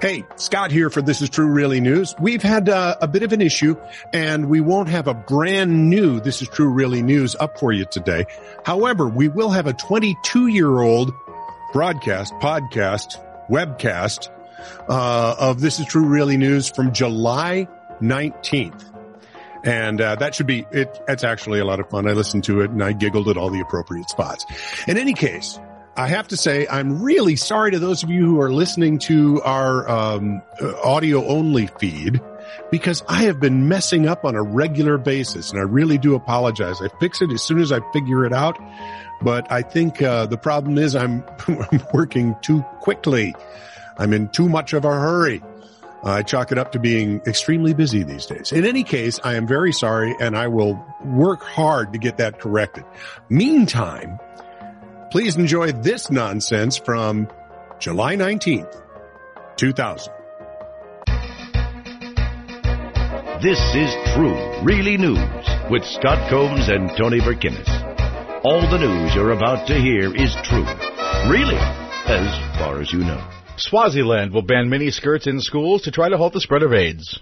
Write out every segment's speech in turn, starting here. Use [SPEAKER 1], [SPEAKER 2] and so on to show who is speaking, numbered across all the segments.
[SPEAKER 1] Hey, Scott here for This Is True Really News. We've had uh, a bit of an issue and we won't have a brand new This Is True Really News up for you today. However, we will have a 22 year old broadcast, podcast, webcast, uh, of This Is True Really News from July 19th. And uh, that should be it. It's actually a lot of fun. I listened to it and I giggled at all the appropriate spots. In any case, I have to say, I'm really sorry to those of you who are listening to our um, audio only feed because I have been messing up on a regular basis and I really do apologize. I fix it as soon as I figure it out. But I think uh, the problem is I'm, I'm working too quickly. I'm in too much of a hurry. I chalk it up to being extremely busy these days. In any case, I am very sorry and I will work hard to get that corrected. Meantime, please enjoy this nonsense from July 19th, 2000.
[SPEAKER 2] This is True, Really News with Scott Combs and Tony Verkinnis. All the news you're about to hear is true. Really, as far as you know.
[SPEAKER 3] Swaziland will ban mini skirts in schools to try to halt the spread of AIDS.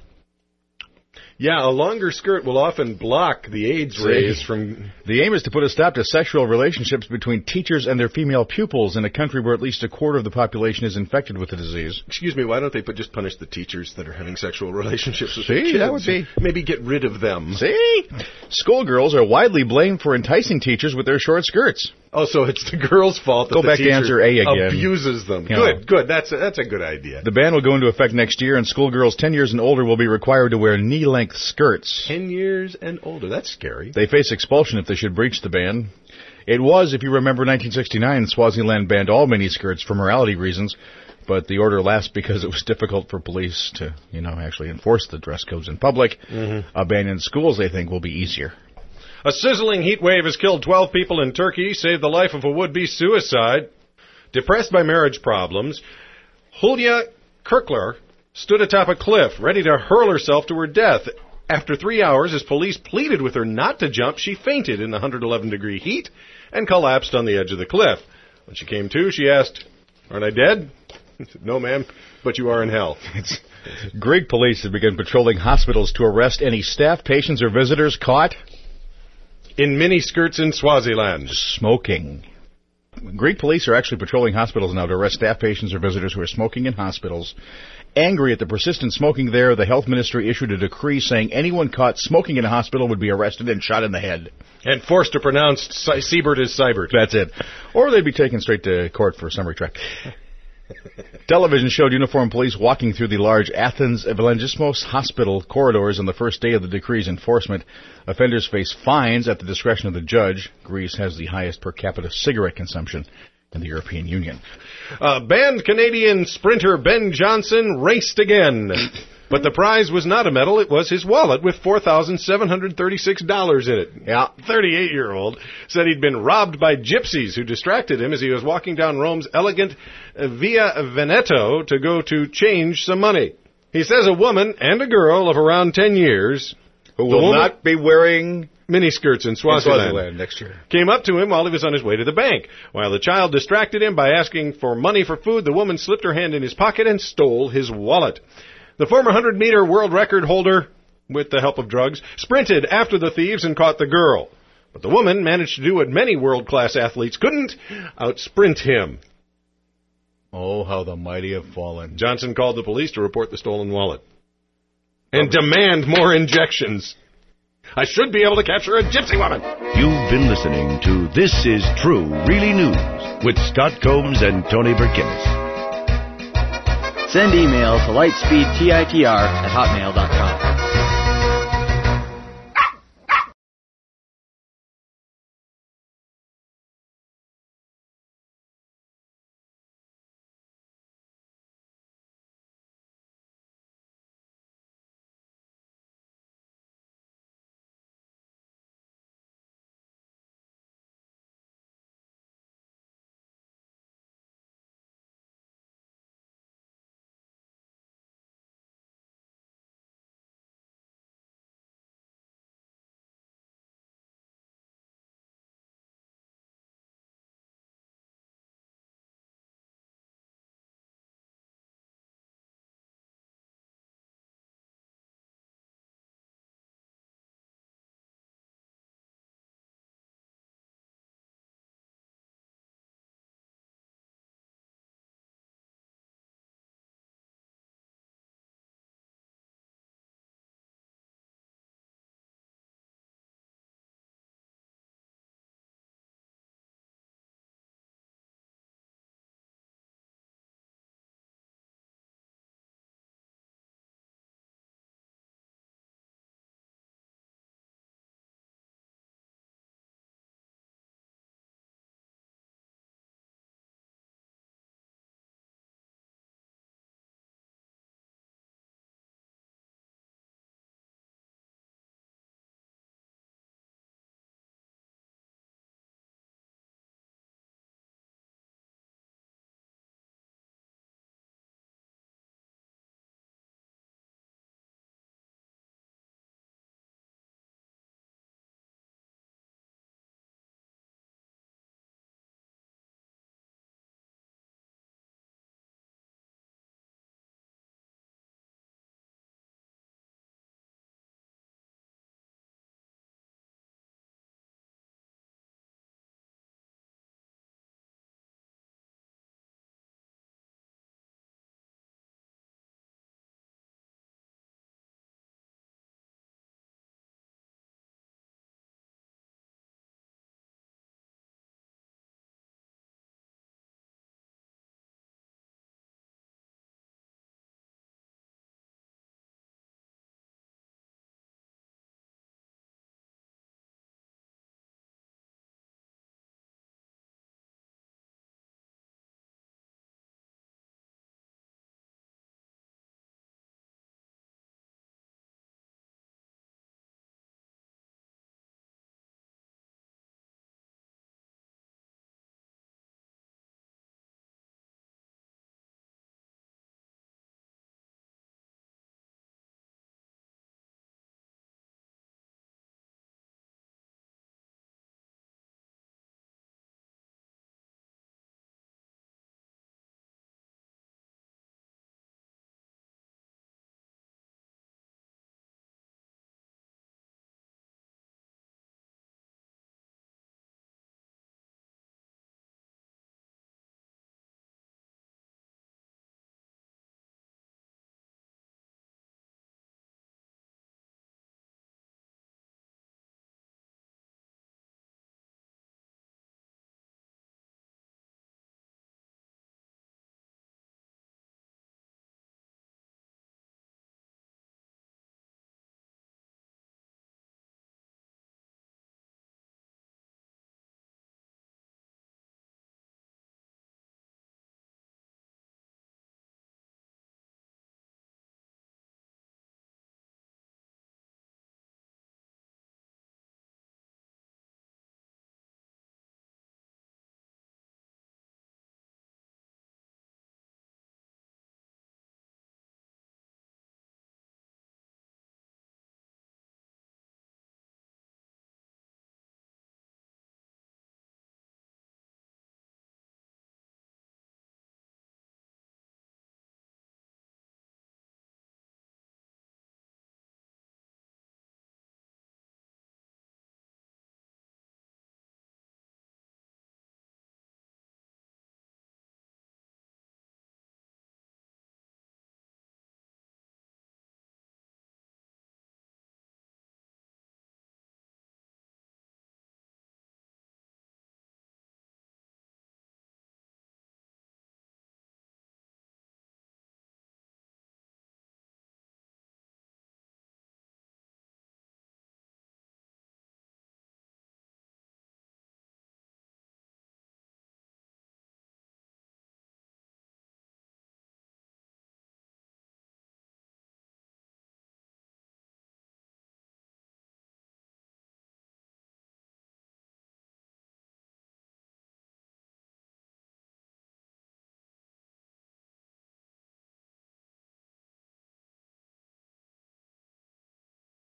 [SPEAKER 4] Yeah, a longer skirt will often block the AIDS rays from.
[SPEAKER 3] The aim is to put a stop to sexual relationships between teachers and their female pupils in a country where at least a quarter of the population is infected with the disease.
[SPEAKER 4] Excuse me, why don't they put, just punish the teachers that are having sexual relationships with
[SPEAKER 3] See,
[SPEAKER 4] kids?
[SPEAKER 3] that would be-
[SPEAKER 4] Maybe get rid of them.
[SPEAKER 3] See? Schoolgirls are widely blamed for enticing teachers with their short skirts.
[SPEAKER 4] Oh, so it's the girl's fault that
[SPEAKER 3] Go
[SPEAKER 4] the
[SPEAKER 3] back to answer A again.
[SPEAKER 4] abuses them.
[SPEAKER 3] Yeah.
[SPEAKER 4] Good, good. That's a, that's a good idea.
[SPEAKER 3] The ban will go into effect next year, and schoolgirls 10 years and older will be required to wear knee length skirts.
[SPEAKER 4] Ten years and older. That's scary.
[SPEAKER 3] They face expulsion if they should breach the ban. It was, if you remember, 1969, Swaziland banned all miniskirts for morality reasons, but the order lapsed because it was difficult for police to, you know, actually enforce the dress codes in public. Mm-hmm. A ban in schools, they think, will be easier.
[SPEAKER 4] A sizzling heat wave has killed 12 people in Turkey, saved the life of a would-be suicide. Depressed by marriage problems, Julia Kirkler stood atop a cliff, ready to hurl herself to her death. After three hours, as police pleaded with her not to jump, she fainted in the 111 degree heat and collapsed on the edge of the cliff. When she came to, she asked, Aren't I dead? No, ma'am, but you are in hell.
[SPEAKER 3] Greek police have begun patrolling hospitals to arrest any staff, patients, or visitors caught
[SPEAKER 4] In miniskirts in Swaziland.
[SPEAKER 3] smoking. Greek police are actually patrolling hospitals now to arrest staff, patients, or visitors who are smoking in hospitals. Angry at the persistent smoking there, the health ministry issued a decree saying anyone caught smoking in a hospital would be arrested and shot in the head.
[SPEAKER 4] And forced to pronounce Siebert as Seibert.
[SPEAKER 3] That's it. Or they'd be taken straight to court for summary track. Television showed uniformed police walking through the large Athens Evangelismos hospital corridors on the first day of the decree's enforcement. Offenders face fines at the discretion of the judge. Greece has the highest per capita cigarette consumption in the European Union.
[SPEAKER 4] Uh, banned Canadian sprinter Ben Johnson raced again. But the prize was not a medal, it was his wallet with $4,736 in it.
[SPEAKER 3] Yeah.
[SPEAKER 4] 38 year old said he'd been robbed by gypsies who distracted him as he was walking down Rome's elegant uh, Via Veneto to go to change some money. He says a woman and a girl of around 10 years
[SPEAKER 3] Who will
[SPEAKER 4] woman-
[SPEAKER 3] not be wearing
[SPEAKER 4] miniskirts in
[SPEAKER 3] in
[SPEAKER 4] Swaziland,
[SPEAKER 3] Swaziland next year.
[SPEAKER 4] came up to him while he was on his way to the bank. While the child distracted him by asking for money for food, the woman slipped her hand in his pocket and stole his wallet. The former 100 meter world record holder, with the help of drugs, sprinted after the thieves and caught the girl. But the woman managed to do what many world class athletes couldn't outsprint him.
[SPEAKER 3] Oh, how the mighty have fallen.
[SPEAKER 4] Johnson called the police to report the stolen wallet and demand more injections. I should be able to capture a gypsy woman.
[SPEAKER 2] You've been listening to This is True, Really News with Scott Combs and Tony Verkinnis.
[SPEAKER 5] Send email to lightspeedtitr at hotmail.com.